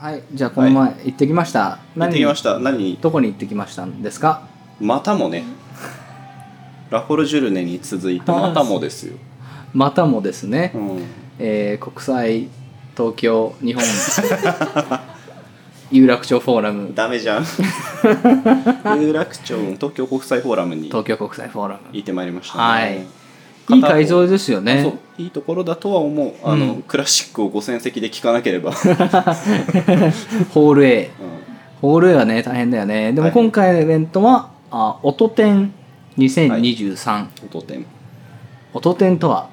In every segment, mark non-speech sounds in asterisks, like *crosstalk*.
はいじゃあこの前行ってきました、行ってきました。何？どこに行ってきましたんですか？またもね。ラフォルジュルネに続いてまたもですよ、またもですね、うん、えー国際東京日本。*laughs* 有楽町フォーラム。ダメじゃん。*laughs* 有楽町東京国際フォーラムに。東京国際フォーラム。行ってまいりましたはいいい会場ですよね。いいところだとは思う。あの、うん。クラシックを5000席で聴かなければ、*laughs* ホール A うホール A はね大変だよね。でもはい。今回のイベントは「あ音展2023」ん、音展。音展とは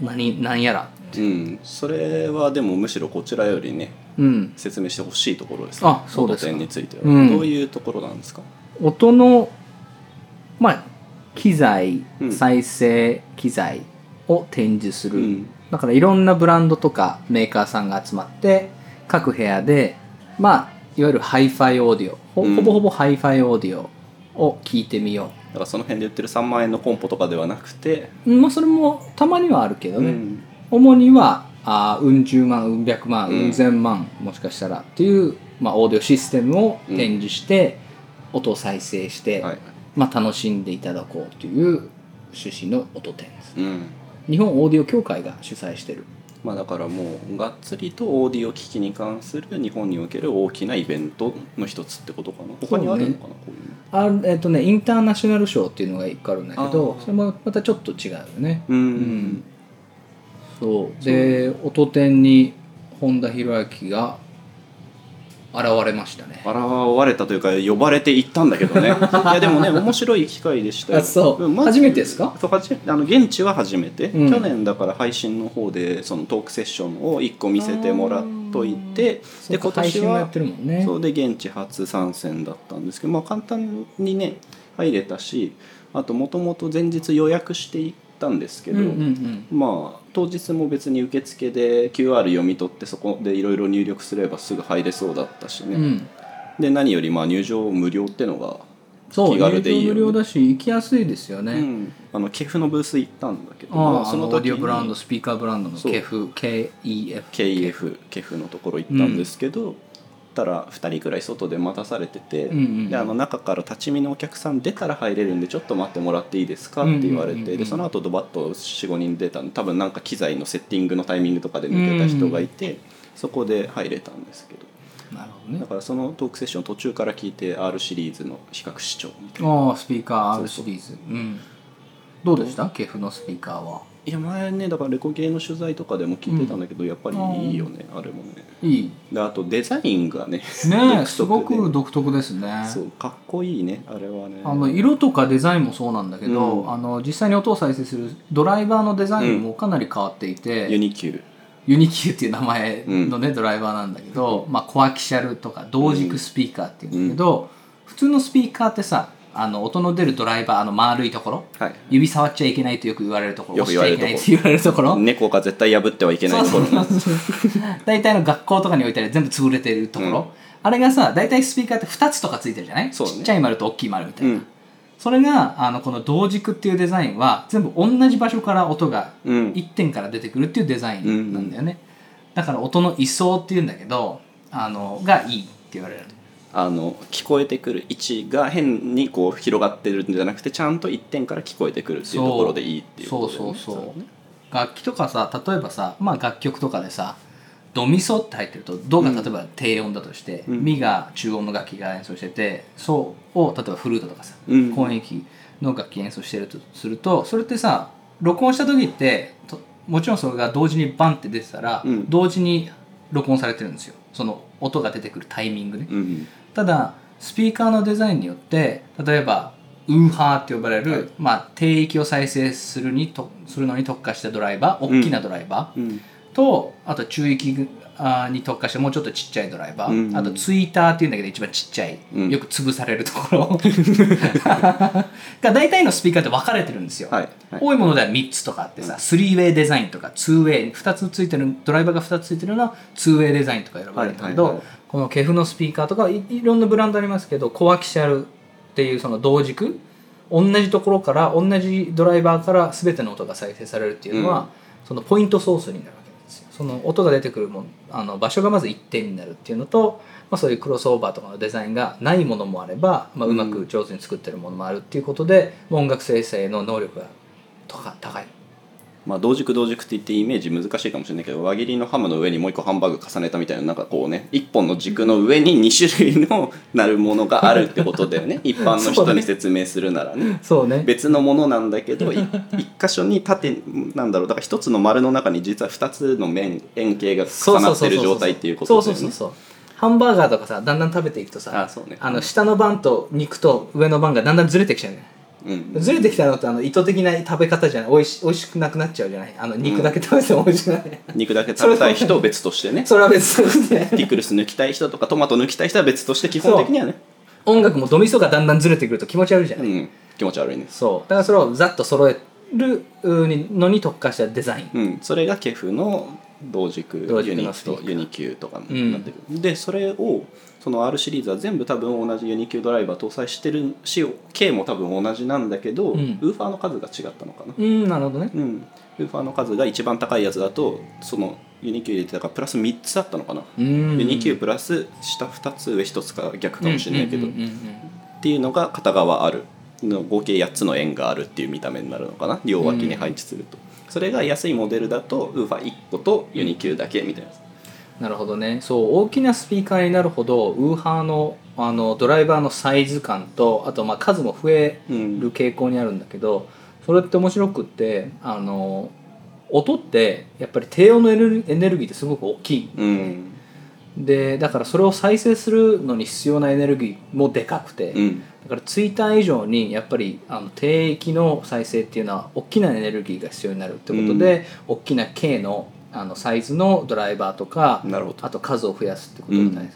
何何やら？うん。それはでもむしろこちらよりねうん。説明してほしいところです。あそうですか。音展については、うん。どういうところなんですか？音のまあ機材うん。再生機材を展示する、うん。だからいろんなブランドとかメーカーさんが集まって各部屋でまあいわゆるハイファイオーディオほうん。ほぼほぼハイファイオーディオを聞いてみよだからその辺で売ってる3万円のコンポとかではなくて、う、まあそれもたまにはあるけどね、うん。主にはあーうん十万うん百万うん。うん千万もしかしたらっていう、まあ、オーディオシステムを展示して、音を再生して、はいまあ、楽しんでいただこうという趣旨の音展ですうん。日本オーディオ協会が主催してる。まあ、だからもうがっつりとオーディオ機器に関する日本における大きなイベントの一つってことかな。他にあるのかな、こういうの。あえっ、とねインターナショナルショーっていうのが一個あるんだけどそれもまたちょっと違うよね。うん、ん。そう。で音展に本田博明が現れましたね。現れたというか呼ばれて行ったんだけどね。*laughs* いやでもね面白い機会でしたよ。あそう。ま初めてですか？そう初めあの現地は初めて、うん。去年だから配信の方でそのトークセッションを1個見せてもらっといてで今年もやってるもんね。そうで現地初参戦だったんですけど、まあ、簡単にね入れたしあともともと前日予約していったんですけど、うんうんまあ当日も別に受付で QR 読み取ってそこでいろいろ入力すればすぐ入れそうだったしね、うん。うんで何よりまあ入場無料ってのが気軽でいいよね。入場無料だし行きやすいですよね、うん、あのケフのブース行ったんだけどああその時オーディオブランドにスピーカーブランドのそう。KF KEF KEF ケフのところ行ったんですけど、たら2人くらい外で待たされてて、うんうんであの中から立ち見のお客さん出たら入れるんでちょっと待ってもらっていいですかって言われて、うん。うんうんうんでその後ドバッと45人出たんで多分なんか機材のセッティングのタイミングとかで抜けた人がいて、そこで入れたんですけど。なるほどね。だからそのトークセッション途中から聞いて R シリーズの比較視聴みたいな。ああスピーカー R シリーズ。うん。どうでした ?KF のスピーカーはいや前ねだからレコゲーの取材とかでも聞いてたんだけど、やっぱりいいよねあれもね。いい。であとデザインがねねすごでく独特ですね。そうかっこいいねあれはね。あの色とかデザインもそうなんだけど、うん。あの実際に音を再生するドライバーのデザインもかなり変わっていて、 Uni-Q。Uni-Q っていう名前のね、ドライバーなんだけど、まあ、 coaxial とか同軸スピーカーっていうんだけど、普通のスピーカーってさあの音の出るドライバーあの丸いところ？はい。指触っちゃいけないとよく言われるところ。押しちゃいけないって言われるところ？猫が絶対破ってはいけないところ。大体の学校とかに置いたら全部潰れてるところ、うん。あれがさ大体スピーカーって2つとかついてるじゃない、ね。ちっちゃい丸と大きい丸みたいな、うん。それがあのこの同軸っていうデザインは全部同じ場所から音がうん。1点から出てくるっていうデザインなんだよね、だから音の位相っていうんだけどあのがいいって言われるあの聞こえてくる位置が変にこう広がってるんじゃなくてちゃんと一点から聞こえてくるっていうところでいいっていうそうことだよね。そうそうれね楽器とかさ例えばさ、まあ、楽曲とかでさドミソって入ってるとドが例えば低音だとして、うん。ミが中音の楽器が演奏しててソを例えばフルートとかさ、うん。公演機の楽器演奏してるとするとそれってさ録音した時ってともちろんそれが同時にバンって出てたら、うん。同時に録音されてるんですよ。その音が出てくるタイミングね、うんただスピーカーのデザインによって例えばウーハーって呼ばれる、はい。まあ、低域を再生するにとするのに特化したドライバー大きなドライバー、うん。とあと中域に特化したもうちょっとちっちゃいドライバー、うん。あとツイーターっていうんだけど一番ちっちゃい、うん。よく潰されるところ。*laughs* が大体のスピーカーって分かれてるんですよ、はいはい。多いものでは3つとかあってさ、3ウェイデザインとか 2way 2つついてるドライバーが2つついてるのは 2way デザインとか選ばれるんだけど、はいはいはい。このケフのスピーカーとかいいろんなブランドありますけどコアキシャルっていうその同軸同じところから同じドライバーから全ての音が再生されるっていうのは、うん。そのポイントソースになるですよその音が出てくるもんあの場所がまず一点になるっていうのと、まあ、そういうクロスオーバーとかのデザインがないものもあれば、まあ、うまく上手に作ってるものもあるっていうことで、音楽生成の能力が高い。まあ同軸同軸って言ってイメージ難しいかもしれないけど輪切りのハムの上にもう一個ハンバーグ重ねたみたいななんかこうね一本の軸の上に2種類の *laughs* なるものがあるってことだよね。*laughs* 一般の人に説明するならね。そうね。別のものなんだけどい一箇所に縦なんだろう。だから一つの丸の中に実は2つの面円形が重なってる状態っていうことだよね。そうそうそうそう。ハンバーガーとかさだんだん食べていくとさあそうね。の下の番と肉と上の番がだんだんずれてきちゃうねうん。ずれてきたのってあの意図的な食べ方じゃない。おいしおいしくなくなっちゃうじゃない。あの肉だけ食べてもおいしくない、肉だけ食べたい人を別としてね *laughs* それは別としてピクルス抜きたい人とかトマト抜きたい人は別として基本的にはね。音楽もドミソがだんだんずれてくると気持ち悪いじゃない、うん。気持ち悪いね。そう。だからそれをざっと揃えるのに特化したデザイン。うん、それがケフの同軸同ユニスピーカーとユニキューとかになってくる、でそれをその R シリーズは全部多分同じ Uni-Q ドライバー搭載してるし K も多分同じなんだけど、ん。ウーファーの数が違ったのかな、うんなるほどね。うん、ウーファーの数が一番高いやつだとその Uni-Q 入れてたからプラス3つあったのかな、うん。 Uni-Q プラス下2つ上1つか逆かもしれないけど、っていうのが片側あるの合計8つの円があるっていう見た目になるのかな。両脇に配置すると、それが安いモデルだとウーファー1個と Uni-Q だけみたいな、なるほどね。そう大きなスピーカーになるほどウーハーのあのドライバーのサイズ感とあとまあ数も増える傾向にあるんだけど、それって面白くってあの音ってやっぱり低音のエネルギーってすごく大きい。うん。でだからそれを再生するのに必要なエネルギーもでかくて、うん。だからツイッター以上にやっぱりあの低域の再生っていうのは大きなエネルギーが必要になるってことで、大きな K のあのサイズのドライバーとかあと数を増やすってことが大事、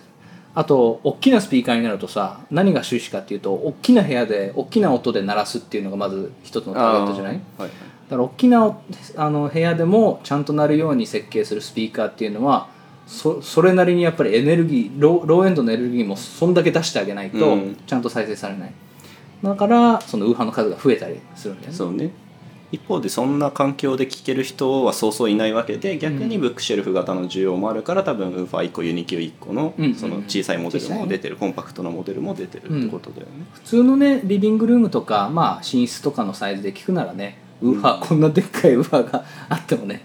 あと大きなスピーカーになるとさ何が趣旨かっていうと大きな部屋で大きな音で鳴らすっていうのがまず一つのターゲットじゃない？はいだから大きなあの部屋でもちゃんと鳴るように設計するスピーカーっていうのはそそれなりにやっぱりエネルギーローローエンドのエネルギーもそんだけ出してあげないとうん。ちゃんと再生されない、だからそのウーハーの数が増えたりするんだよね。そうね一方でそんな環境で聴ける人はそうそういないわけで逆にブックシェルフ型の需要もあるから多分ウーファー1個ユニキュー1個のうん。その小さいモデルも出てるコンパクトなモデルも出てるってことだよね、普通のねリビングルームとか、まあ、寝室とかのサイズで聞くならねウーハー、こんなでっかいウーハーがあってもね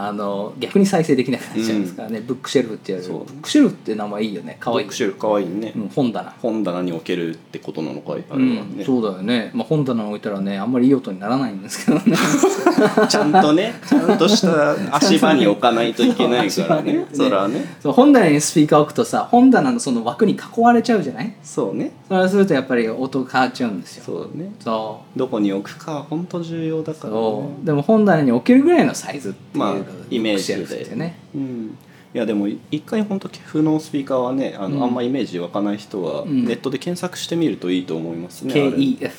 あの逆に再生できなくなっちゃいますからね、ブックシェルフってやる。ブックシェルフって名前いいよね。かわいいブックシェルフかわいいね、うん、本棚。本棚に置けるってことなのかい？あれはうん、ね、そうだよね、まあ、本棚に置いたらねあんまりいい音にならないんですけどね。*laughs* ちゃんとねちゃんとした *laughs* 足場に置かないといけないからね。そうそれはね。そう本棚にスピーカー置くとさ本棚のその枠に囲われちゃうじゃない？そうね。そうするとやっぱり音変わっちゃうんですよ。そうね。そう。どこに置くか本当重要だから、ね、でも本棚に置けるぐらいのサイズっていう。まあイメージで。ねうん。いやでも一回本当ケフのスピーカーはねあの、うん。あんまイメージ湧かない人はん。ネットで検索してみるといいと思いますね、あれ。KEF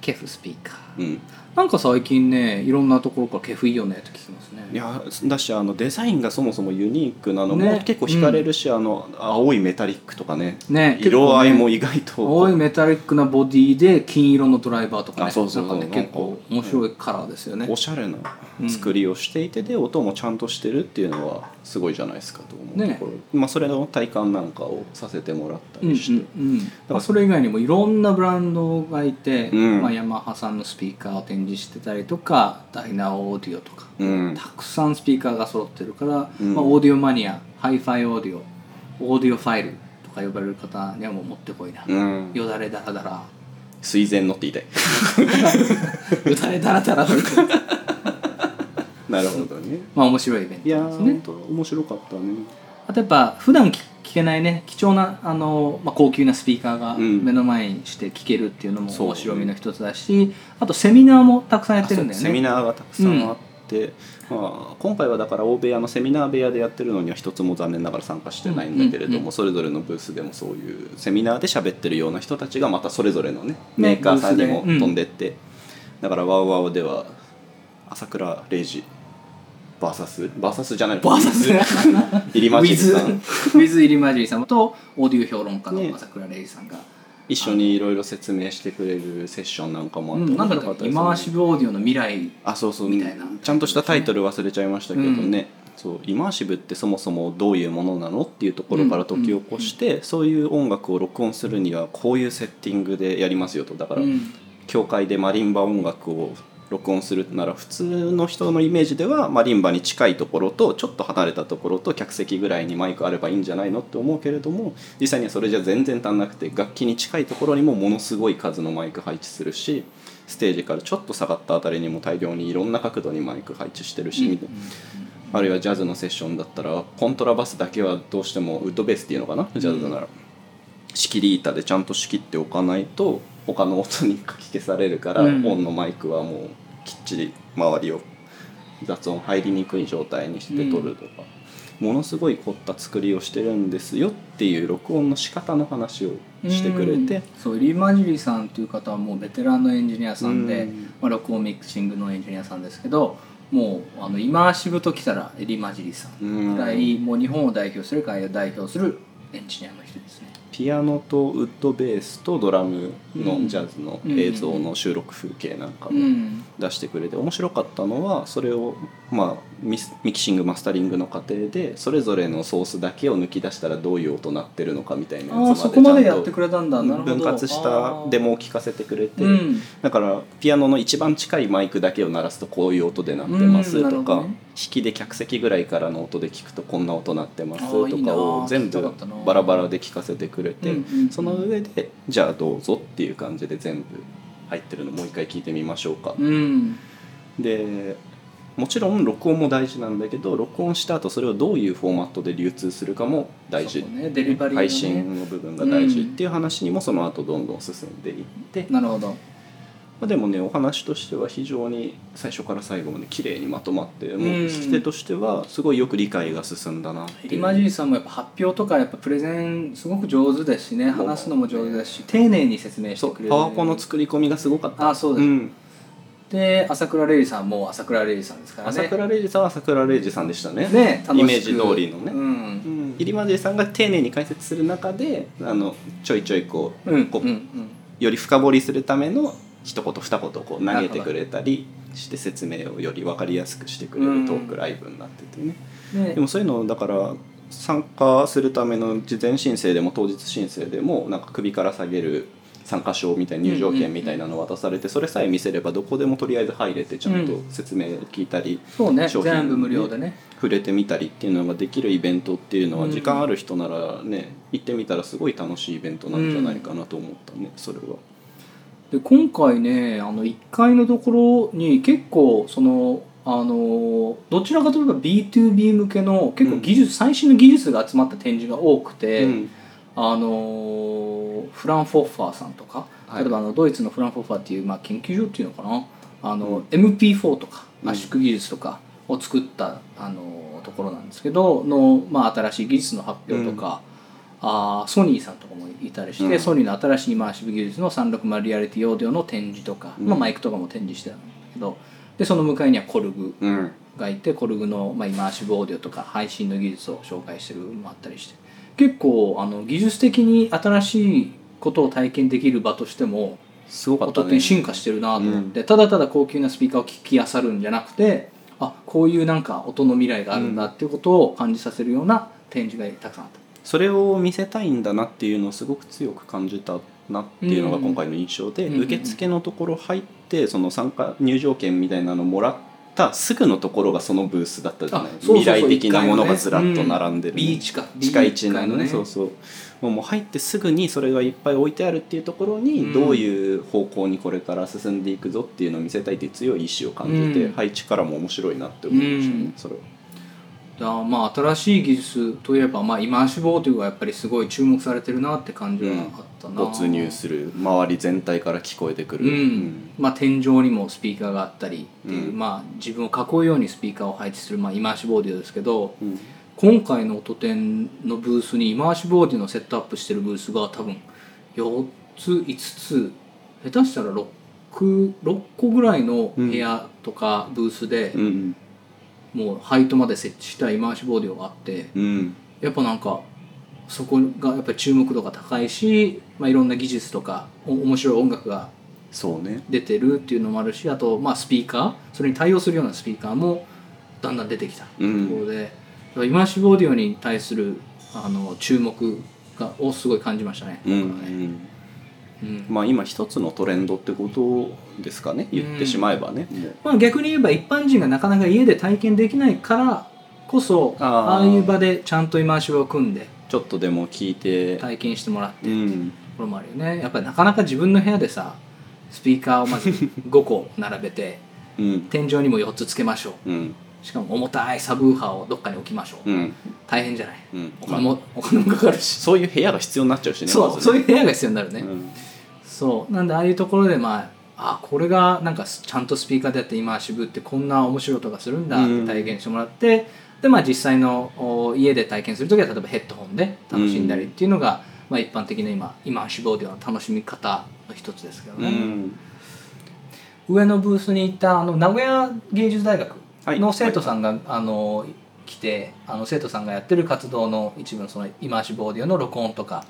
ケフスピーカー。うん、なんか最近ねいろんなところからケフいいよねって聞きますね。いやだしあのデザインがそもそもユニークなのもね。結構惹かれるし、あの青いメタリックとかね。ね色合いも結意外と。青いメタリックなボディで金色のドライバーとかねあそうそう結構面白いカラーですよね。おしゃれな作りをしていて、で音もちゃんとしてるっていうのはすごいじゃないですかと思うねところ、まあ、それの体感なんかをさせてもらったうんうんりして、うん。まあそれ以外にもいろんなブランドがいて、うん。まあ、ヤマハさんのスピーカーを展示してたりとかダイナオーディオとかうん。たくさんスピーカーが揃ってるから、うん。まあ、オーディオマニアハイファイオーディオオーディオファイルとか呼ばれる方にはもう持ってこいな、うん。よだれだらだら。垂涎のって言いたい *laughs* よだれだらだら *laughs* なるほどね。まあ面白いイベントいやーですね本当面白かったね。あとやっぱ普段聞聞けないね貴重なあの、まあ、高級なスピーカーがうん。目の前にして聞けるっていうのも面白みの一つだし、あとセミナーもたくさんやってるんだよね。セミナーがたくさんあって、まあ、今回はだから大部屋のセミナー部屋でやってるのには一つも残念ながら参加してないんだけれども、うん。うんうんそれぞれのブースでもそういうセミナーで喋ってるような人たちがまたそれぞれのねねメーカーさんにも飛んでって、だからワウワウでは朝倉玲二バーサスバーサスじゃない。バーサス入りウまじりさんィズ入りマジリ様とオーディオ評論家ね。の朝倉玲二さんが、一緒にいろいろ説明してくれるセッションなんかもあってうん、なんだっイマーシブオーディオの未来。あそうそう。みたいな。ちゃんとしたタイトル忘れちゃいましたけどね、そうイマーシブってそもそもどういうものなのっていうところから解き起こして、そういう音楽を録音するにはこういうセッティングでやりますよと。だから、うん。教会でマリンバ音楽を録音するなら普通の人のイメージではマリンバに近いところとちょっと離れたところと客席ぐらいにマイクあればいいんじゃないのって思うけれども実際にはそれじゃ全然足んなくて楽器に近いところにもものすごい数のマイク配置するしステージからちょっと下がったあたりにも大量にいろんな角度にマイク配置してるし、みたいなあるいはジャズのセッションだったらコントラバスだけはどうしてもウッドベースっていうのかなジャズなら、仕切り板でちゃんと仕切っておかないと他の音にかき消されるから、うん。オンのマイクはもうきっちり周りを雑音入りにくい状態にして撮るとか、ものすごい凝った作りをしてるんですよっていう録音の仕方の話をしてくれてうん。そうリー・マジリーさんという方はもうベテランのエンジニアさんで、うん。まあ、録音ミクシングのエンジニアさんですけどもうあのイマーシブときたらエリ・マジリーさん。ぐらい、もう日本を代表する海外を代表するエンジニアの人。ピアノとウッドベースとドラムのジャズの映像の収録風景なんかもうん。出してくれて面白かったのはそれをまあミスミキシングマスタリングの過程でそれぞれのソースだけを抜き出したらどういう音鳴ってるのかみたいなやつそこまでちゃんとやってくれたんだ。なるほど。分割したデモを聞かせてくれて、うん。だからピアノの一番近いマイクだけを鳴らすとこういう音で鳴ってますとか、きで客席ぐらいからの音で聞くとこんな音鳴ってますとかを全部バラバラで聞かせてくれて、うんうんうんその上でじゃあどうぞっていう感じで全部入ってるのもう一回聞いてみましょうか。うん。でもちろん録音も大事なんだけど録音した後それをどういうフォーマットで流通するかも大事、ねデリバリーのね。配信の部分が大事っていう話にもその後どんどん進んでいって、なるほどまあでもねお話としては非常に最初から最後まで綺麗にまとまってもう聞き手としてはすごいよく理解が進んだなっていう。エリマジーさんもやっぱ発表とかやっぱプレゼンすごく上手ですしね話すのも上手だし丁寧に説明してくれる。パワポの作り込みがすごかった。あそうです、ん、で朝倉玲さんも朝倉玲さんですからね。朝倉玲二さんは朝倉玲二さんでしたね。ねイメージ通りのね、うん。うん、入間ジさんが丁寧に解説する中であのちょいちょいこう,、うんこううんうん。より深掘りするための一言二言こう投げてくれたりして説明をより分かりやすくしてくれるトークライブになっててね、ね。でもそういうのだから参加するための事前申請でも当日申請でもなんか首から下げる参加証みたいな入場券みたいなの渡されてそれさえ見せればどこでもとりあえず入れてちゃんと説明聞いたりそうね。商品全部無料でね。触れてみたりっていうのができるイベントっていうのはうん時間ある人ならね行ってみたらすごい楽しいイベントなんじゃないかなと思ったねそれは。で今回ねあの1階のところに結構そのあのどちらかといえば B2B 向けの結構技術、最新の技術が集まった展示が多くて、うん。あのフランフォッファーさんとか、はい。例えばあのドイツのフランフォッファーっていう、まあ、研究所っていうのかなあの、うん。MP4 とかうん。圧縮技術とかを作った、あのところなんですけどの、まあ、新しい技術の発表とか、あーソニーさんとかもいたりして、うん。ソニーの新しいイマーシブ技術の360リアリティオーディオの展示とか、うん。まあ、マイクとかも展示してたんだけどでその向かいにはコルグうん。がいてコルグの、まあ、イマーシブオーディオとか配信の技術を紹介してる部分もあったりして結構あの技術的に新しいことを体験できる場としてもすごかったね。進化してるなと思って、ただただ高級なスピーカーを聞き漁るんじゃなくてあこういうなんか音の未来があるんだっていうことを感じさせるような展示がたくさんあった。それを見せたいんだなっていうのをすごく強く感じたなっていうのが今回の印象で、うん受付のところ入ってその参加入場券みたいなのもらったすぐのところがそのブースだったじゃない？未来的なものがずらっと並んでる、うんビーチか地下一のね。ね。そうそう。もう入ってすぐにそれがいっぱい置いてあるっていうところうん。にどういう方向にこれから進んでいくぞっていうのを見せたいっていう強い意志を感じて、うん。配置からも面白いなって思いましたね、うん。それは。だまあ新しい技術といえば、まあ、イマーシブオーディオがやっぱりすごい注目されてるなって感じはあったな、没入する周り全体から聞こえてくる、うん。まあ、天井にもスピーカーがあったりっていう、うん。まあ、自分を囲うようにスピーカーを配置する、まあ、イマーシブオーディオですけどうん。今回の音展のブースにイマーシブオーディオのセットアップしてるブースが多分4つ5つ下手したら 6, 6個ぐらいの部屋とかブースで、うんもうハイトまで設置したイマーシブオーディオがあってうん。やっぱなんかそこがやっぱり注目度が高いし、まあ、いろんな技術とかお面白い音楽が出てるっていうのもあるしあとまあスピーカー。それに対応するようなスピーカーもだんだん出てきたところで、イマーシブオーディオに対するあの注目がをすごい感じましたね。うん。ねうんまあ今一つのトレンドってことですかね。言ってしまえばね、まあ、逆に言えば一般人がなかなか家で体験できないからこそあー。ああいう場でちゃんとイマーシブを組んでちょっとでも聞いて、体験してもらってうん、ところもあるよね。やっぱりなかなか自分の部屋でさスピーカーをまず5個並べてうん。天井にも4つつけましょう。うん。しかも重たいサブウーハーをどっかに置きましょう、うん。大変じゃない？うん。お金もお金もかかるし。そういう部屋が必要になっちゃうしねそう、そういう部屋が必要になるね、うんそう。なんでああいうところでまああこれがなんかちゃんとスピーカーでやってイマーシブってこんな面白い音がするんだって体験してもらって、でまあ実際のお家で体験する時は例えばヘッドホンで楽しんだりっていうのが、まあ、一般的な今イマーシブオーディオの楽しみ方の一つですけどうね、ん。上のブースに行ったあの名古屋芸術大学はい。の生徒さんが、あの来てあの生徒さんがやってる活動の一部のそのイマーシブオーディオの録音とか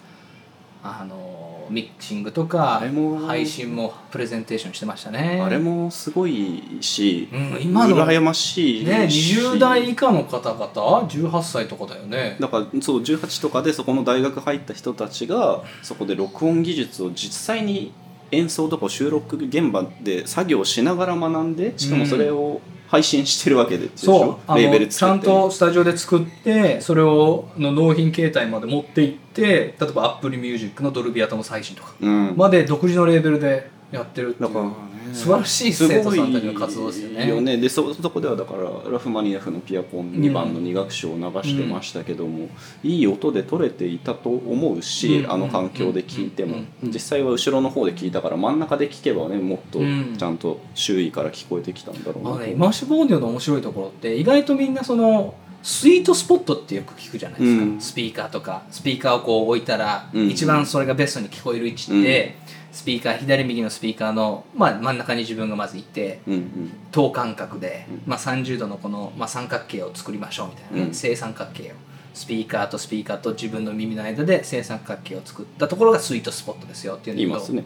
あのミキシングとか配信もプレゼンテーションしてましたね。あれもすごいし、うん今の羨ましいし。ね20代以下の方々？18歳とかだよね。だからそう18とかでそこの大学入った人たちがそこで録音技術を実際に演奏とか収録現場で作業しながら学んでしかもそれを配信してるわけででしょ？そう。レーベルちゃんとスタジオで作ってそれをの納品形態まで持っていって例えば Apple Music のドルビアトモス配信とかうん。まで独自のレーベルでやってるっていう。だか素晴らしい生徒さんたちの活動ですよね。すごいでそそこではだからラフマニノフのピアコン2番の2楽章を流してましたけども、いい音で取れていたと思うし、うん。あの環境で聞いても、うん。実際は後ろの方で聞いたから真ん中で聞けばねもっとうん。ちゃんと周囲から聞こえてきたんだろうなね、イマーシブオーディオの面白いところって意外とみんなそのスイートスポットってよく聞くじゃないですか、うん。スピーカーとか。スピーカーをこう置いたら、うん。一番それがベストに聞こえる位置って、スピーカー左右のスピーカーの、まあ、真ん中に自分がまずいてうんうん。等間隔で、うん。まあ、30度のこの、まあ、三角形を作りましょうみたいなね、うん。正三角形を。スピーカーとスピーカーと自分の耳の間で正三角形を作ったところがスイートスポットですよっていうんだけど言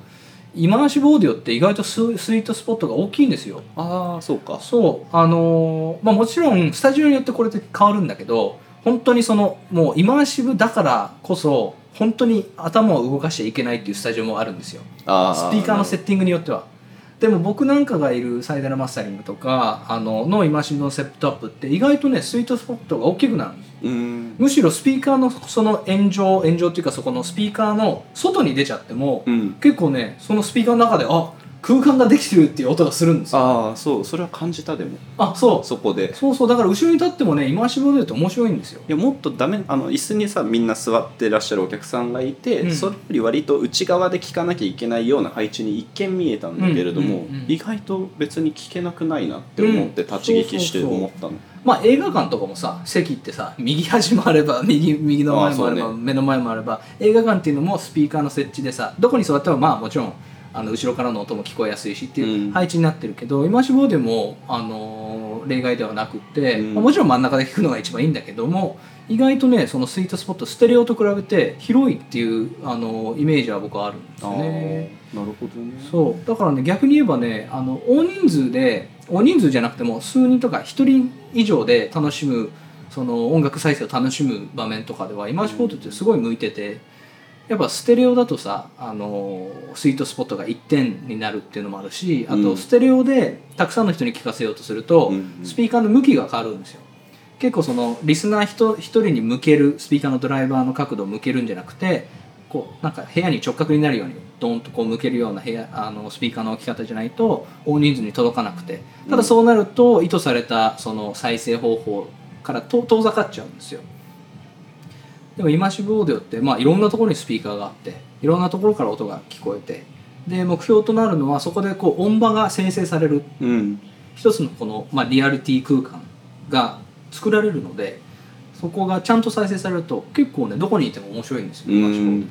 イマーシブオーディオって意外とススイートスポットが大きいんですよ。ああそうか。そうあのーまあもちろんスタジオによってこれって変わるんだけど本当にそのもうイマーシブだからこそ本当に頭を動かしちゃいけないっていうスタジオもあるんですよ。あスピーカーのセッティングによっては。でも僕なんかがいるサイダルマスタリングとかあののイマーシブのセットアップって意外とねスイートスポットが大きくなるんですうん。むしろスピーカーのその炎上炎上っていうかそこのスピーカーの外に出ちゃっても、うん。結構ねそのスピーカーの中であ空間ができてるっていう音がするんですよ。ああそうそれは感じたでも。あそう。そこで。そうそうだから後ろに立ってもねイマーシブ面白いんですよ。いやもっとダメあの椅子にさみんな座ってらっしゃるお客さんがいて、うん。それより割と内側で聞かなきゃいけないような配置に一見見えたんだけれども、うんうんうん意外と別に聞けなくないなって思ってうん立ち聞きしてそうそうそう。思ったの、まあ映画館とかもさ席ってさ右端もあれば *laughs* 右右の前もあればね。目の前もあれば映画館っていうのもスピーカーの設置でさどこに座ってもまあもちろんあの後ろからの音も聞こえやすいしっていううん。配置になってるけど、イマーシブオーディオも、あのー例外ではなくって、うん。まあもちろん真ん中で聞くのが一番いいんだけども意外とねそのスイートスポットステレオと比べて広いっていう、あのーイメージは僕はあるんですよね。なるほどね。そう。だからね逆に言えばねあの大人数で大人数じゃなくても数人とか1人以上で楽しむその音楽再生を楽しむ場面とかではイマーシブオーディオってすごい向いててやっぱステレオだとさあのスイートスポットが1点になるっていうのもあるしあうん。とステレオでたくさんの人に聞かせようとすると、スピーカーの向きが変わるんですよ。結構そのリスナー一一人に向けるスピーカーのドライバーの角度を向けるんじゃなくてこうなんか部屋に直角になるようにドーンとこう向けるような部屋あのスピーカーの置き方じゃないと大人数に届かなくて。ただそうなると意図されたその再生方法からと遠ざかっちゃうんですよでもイマーシブオーディオって、まあ、いろんなところにスピーカーがあっていろんなところから音が聞こえてで目標となるのはそこでこう音場が生成される。うん。一つのこの、まあ、リアリティ空間が作られるのでそこがちゃんと再生されると結構ねどこにいても面白いんですよ、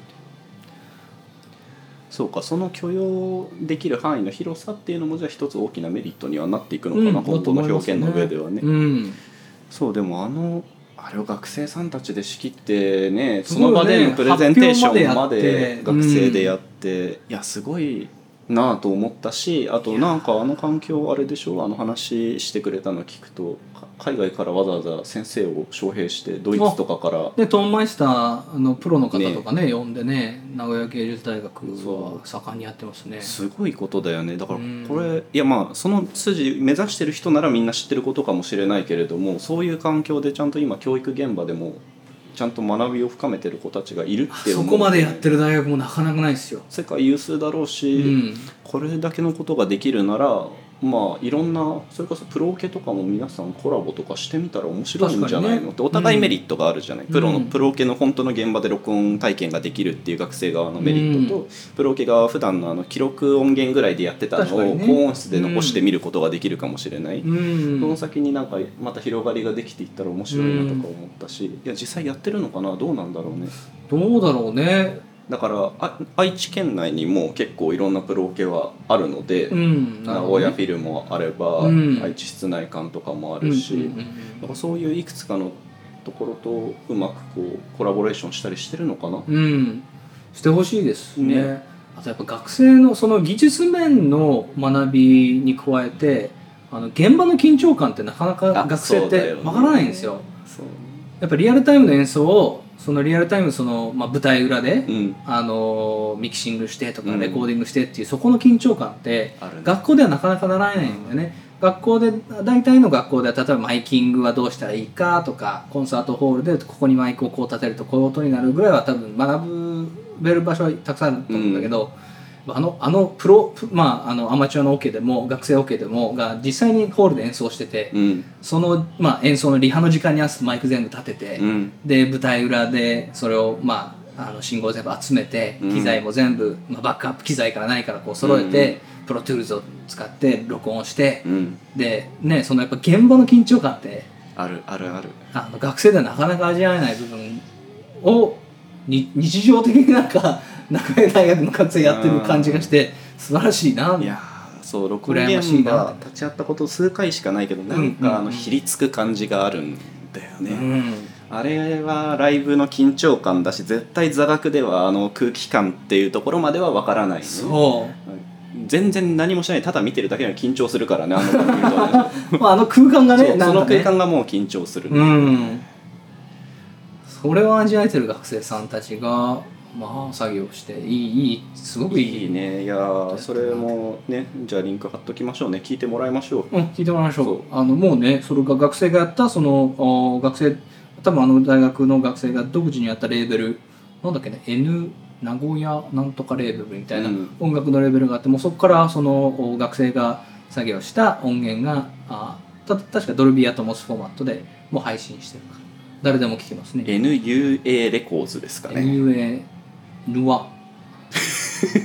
そうかその許容できる範囲の広さっていうのもじゃあ一つ大きなメリットにはなっていくのかな、うん本当の表現の上ではね、うん。そうでもあのあれを学生さんたちで仕切ってねその場でのプレゼンテーションまで学生でやって、いやすごいなあと思ったしあとなんかあの環境あれでしょ？あの話してくれたの聞くとか海外からわざわざ先生を招聘してドイツとかから。でトーンマイスターのプロの方とかね呼んでね名古屋芸術大学は盛んにやってますね。すごいことだよね。だからうん。これいやまあその筋目指してる人ならみんな知ってることかもしれないけれどもそういう環境でちゃんと今教育現場でもちゃんと学びを深めてる子たちがいるってそこまでやってる大学もなかなかないですよ。世界有数だろううし、ん。これだけのことができるならまあいろんなそれこそプロオケとかも皆さんコラボとかしてみたら面白いんじゃないの、ってお互いメリットがあるじゃない、プロのうんプロオケの本当の現場で録音体験ができるっていう学生側のメリットと、うプロオケが普段のあの記録音源ぐらいでやってたのを高音質で残して見ることができるかもしれない、うん。その先になんかまた広がりができていったら面白いなとか思ったし、いや実際やってるのかな？どうなんだろうね。どうだろうねだからあ愛知県内にも結構いろんなプロオケはあるので、うん名古屋フィルもあれば、うん。愛知室内館とかもあうんるし、うんそういういくつかのところとうまくこうコラボレーションしたりしてるのかな、うん。うんしてほしいですね。ね。あとやっぱ学生のその技術面の学びに加えてあの現場の緊張感ってなかなかあ学生ってわからないんですよ。そう。やっぱリアルタイムの演奏をそのリアルタイムその、まあ、舞台裏で、うん。あのミキシングしてとかうん。レコーディングしてっていう、そこの緊張感って学校ではなかなかならないんだよね、学校で大体の学校では例えばマイキングはどうしたらいいかとかコンサートホールでここにマイクをこう立てるとこういう音になるぐらいは多分学べる場所はたくさんあると思うんだけど、あのあのプロプまああのアマチュアのオケでも学生オケでもが実際にホールで演奏してて、うん。その、まあ、演奏のリハの時間に合わせてマイク全部立てて、うん。で舞台裏でそれをまああの信号を全部集めてうん。機材も全部、まあ、バックアップ機材から何からこう揃えて、 Pro Tools を使って録音して、うん。でねそのやっぱ現場の緊張感ってあるあるある。あの学生ではなかなか味わえない部分をに日常的になんか中江大学の学生やってる感じがして素晴らしいな。いやーそう録音羨ましいな。現場立ち会ったこと数回しかないけどなんうんうんうん。かあのひりつく感じがあるんだよね、うん。あれはライブの緊張感だし絶対座学ではあの空気感っていうところまではわからないね。そう。全然何もしない。ただ見てるだけでも緊張するからねあの *laughs* まあ、あの空間がねそうその空間がもう緊張する、うん。それを味わえてる学生さんたちがまあ作業していいいいすごくいい。いいね。いやーそれもねじゃあリンク貼っときましょうね。聞いてもらいましょう。うん、聞いてもらいましょう。あのもうねそれが学生がやったそのお学生多分あの大学の学生が独自にやったレーベルなんだっけね N 名古屋なんとかレーベルみたいなうん。音楽のレーベルがあって、もうそこからそのお学生が作業した音源があた確か Dolby Atmos フォーマットでもう配信してるから。誰でも聴けますね。NUA レコーズですかね。NUA ヌア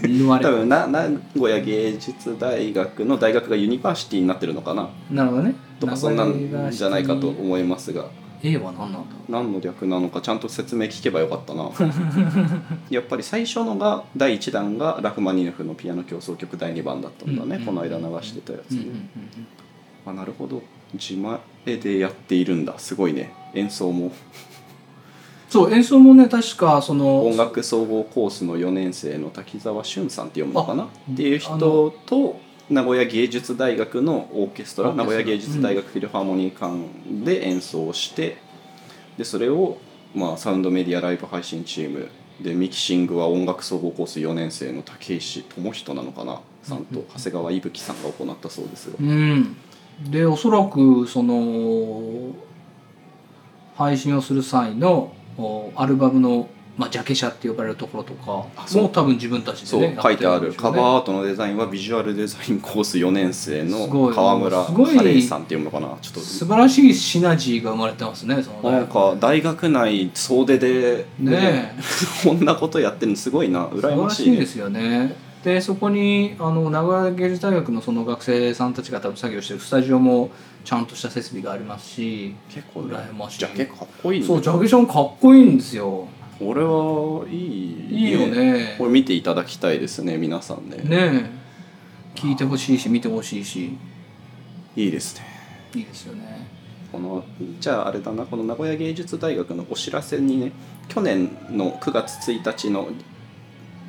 ヌアレ多分な名古屋芸術大学の大学が University になってるのかな？なるほどね。とかそんなんじゃないかと思いますが。A は何なんだ何の略なのかちゃんと説明聞けばよかったな。*laughs* やっぱり最初のが第1弾がラフマニノフのピアノ協奏曲第2番だったんだね、うんこの間流してたやつね、うんうんうんあなるほど。自前でやっているんだ。すごいね。演奏もそう演奏もね確かその音楽総合コースの4年生の滝沢俊さんって読むのかな？あっていう人と名古屋芸術大学のオーケストラ名古屋芸術大学フィルハーモニー館で演奏して、でそれを、まあ、サウンドメディアライブ配信チームでミキシングは音楽総合コース4年生の竹石智人なのかな？さんと長谷川伊吹さんが行ったそうですが、うん。でおそらくその配信をする際のおアルバムの、まあ、ジャケ写って呼ばれるところとかあそう。も多分自分たちそうでね。書いてあるカバーアートのデザインはビジュアルデザインコース4年生の川村すごい。カレイさんっていうのかな。ちょっと。素晴らしいシナジーが生まれてますねそのなんか大学内総出でね *laughs* こんなことやってるのすごいな。素晴ら羨ましい,、ね、しいですよねでそこにあの名古屋芸術大学のその学生さんたちが多分作業してるスタジオもちゃんとした設備がありますし結構ね羨ましい。ジャケかっこいいね。そうジャケションかっこいいんですよ。俺はいいいいよね。これ見ていただきたいですね皆さんね。ねえ。聞いてほしいし見てほしいし。いいですね。いいですよね。このじゃああれだなこの名古屋芸術大学のお知らせにね去年の9月1日の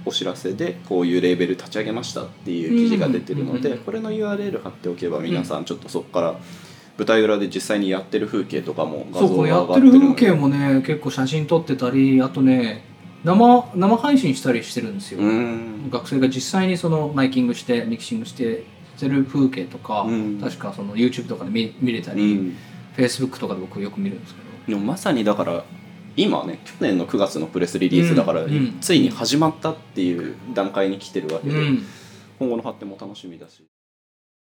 お知らせでこういうレーベル立ち上げましたっていう記事が出てるので、うんこれの URL 貼っておけば皆さんちょっとそこから舞台裏で実際にやってる風景とかも画像そうこれやが上がってるってる風景もね結構写真撮ってたりあとね生生配信したりしてるんですよ、うん。学生が実際にそのマイキングしてミキシングしてしてる風景とか、うん。確かその YouTube とかで見見れたうり、ん。Facebook とかで僕よく見るんですけど。でもまさにだから今ね去年の9月のプレスリリースだから、うんうんついに始まったっていう段階に来てるわけで、うん今後の発展も楽しみだし。